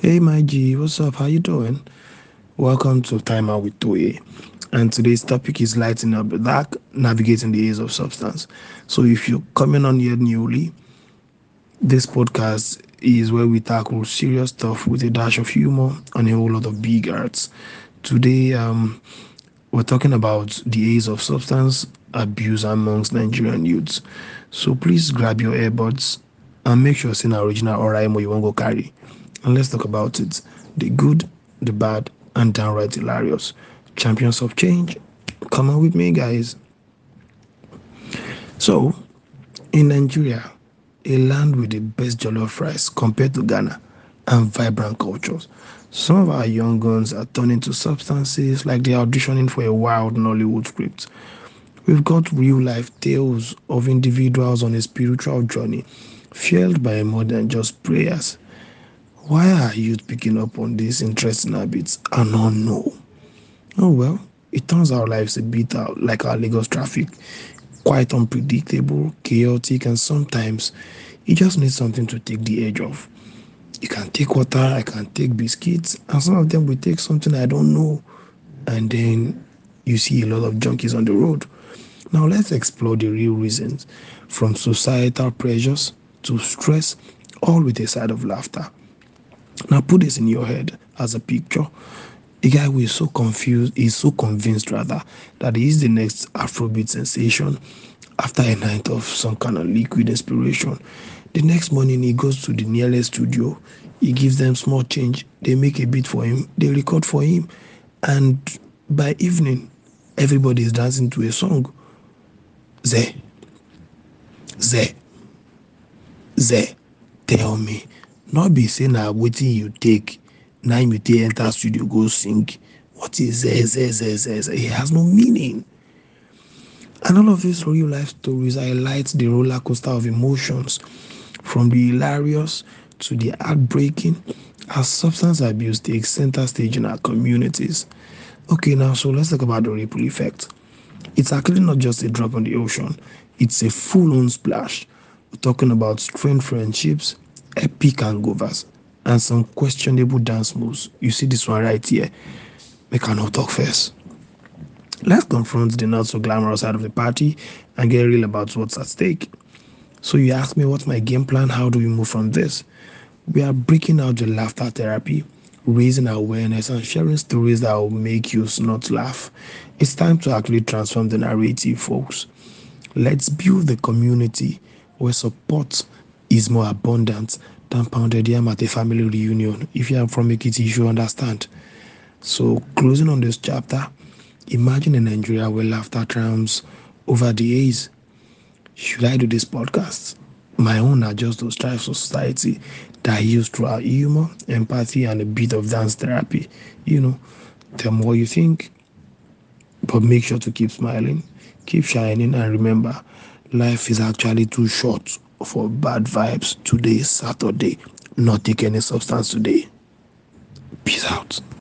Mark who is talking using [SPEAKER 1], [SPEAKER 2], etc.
[SPEAKER 1] Hey my G, what's up? How you doing? Welcome to Time Out with Toye. And today's topic is lighting up the dark, navigating the haze of substance. So if you're coming on here newly, this podcast is where we tackle serious stuff with a dash of humor and a whole lot of big arts. Today, um, we're talking about the haze of substance abuse amongst Nigerian youths. So please grab your earbuds and make sure it's an original or you won't go carry. And let's talk about it. The good, the bad, and downright hilarious. Champions of change. Come on with me, guys. So, in Nigeria, a land with the best jollof rice compared to Ghana and vibrant cultures, some of our young guns are turning to substances like they're auditioning for a wild Nollywood script. We've got real life tales of individuals on a spiritual journey, fueled by more than just prayers. Why are youth picking up on these interesting habits? I don't know. Oh well, it turns our lives a bit out like our Lagos traffic, quite unpredictable, chaotic, and sometimes you just need something to take the edge off. You can take water, I can take biscuits, and some of them will take something I don't know, and then you see a lot of junkies on the road. Now let's explore the real reasons, from societal pressures to stress, all with a side of laughter. Now put this in your head as a picture. The guy who is so confused, is so convinced rather, that he is the next Afrobeat sensation after a night of some kind of liquid inspiration. The next morning he goes to the nearest studio, he gives them small change, they make a beat for him, they record for him, and by evening everybody is dancing to a song. Ze, Ze, Ze, tell me not be say na wetin you take im you take enter studio go sing. What is zezezezeze it has no meaning. And all of these real life stories highlight the roller coaster of emotions. From the hilarious to the heartbreaking as substance abuse takes center stage in our communities. Okay now so let's talk about the ripple effect. It's actually not just a drop on the ocean. It's a full-on splash. We're talking about strained friendships epic hangovers, and some questionable dance moves. You see this one right here. We cannot talk first. Let's confront the not so glamorous side of the party and get real about what's at stake. So you ask me what's my game plan? How do we move from this? We are breaking out the laughter therapy, raising awareness and sharing stories that will make you not laugh. It's time to actually transform the narrative, folks. Let's build the community where support is more abundant than pounded yam at a family reunion. If you are from a Ekiti, you should understand. So, closing on this chapter, imagine a Nigeria where laughter triumphs over the haze. Should I do this podcast? My own are just those types of society that use through our humor, empathy, and a bit of dance therapy. You know, tell me what you think, but make sure to keep smiling, keep shining, and remember, life is actually too short for bad vibes today, Saturday. Not take any substance today. Peace out.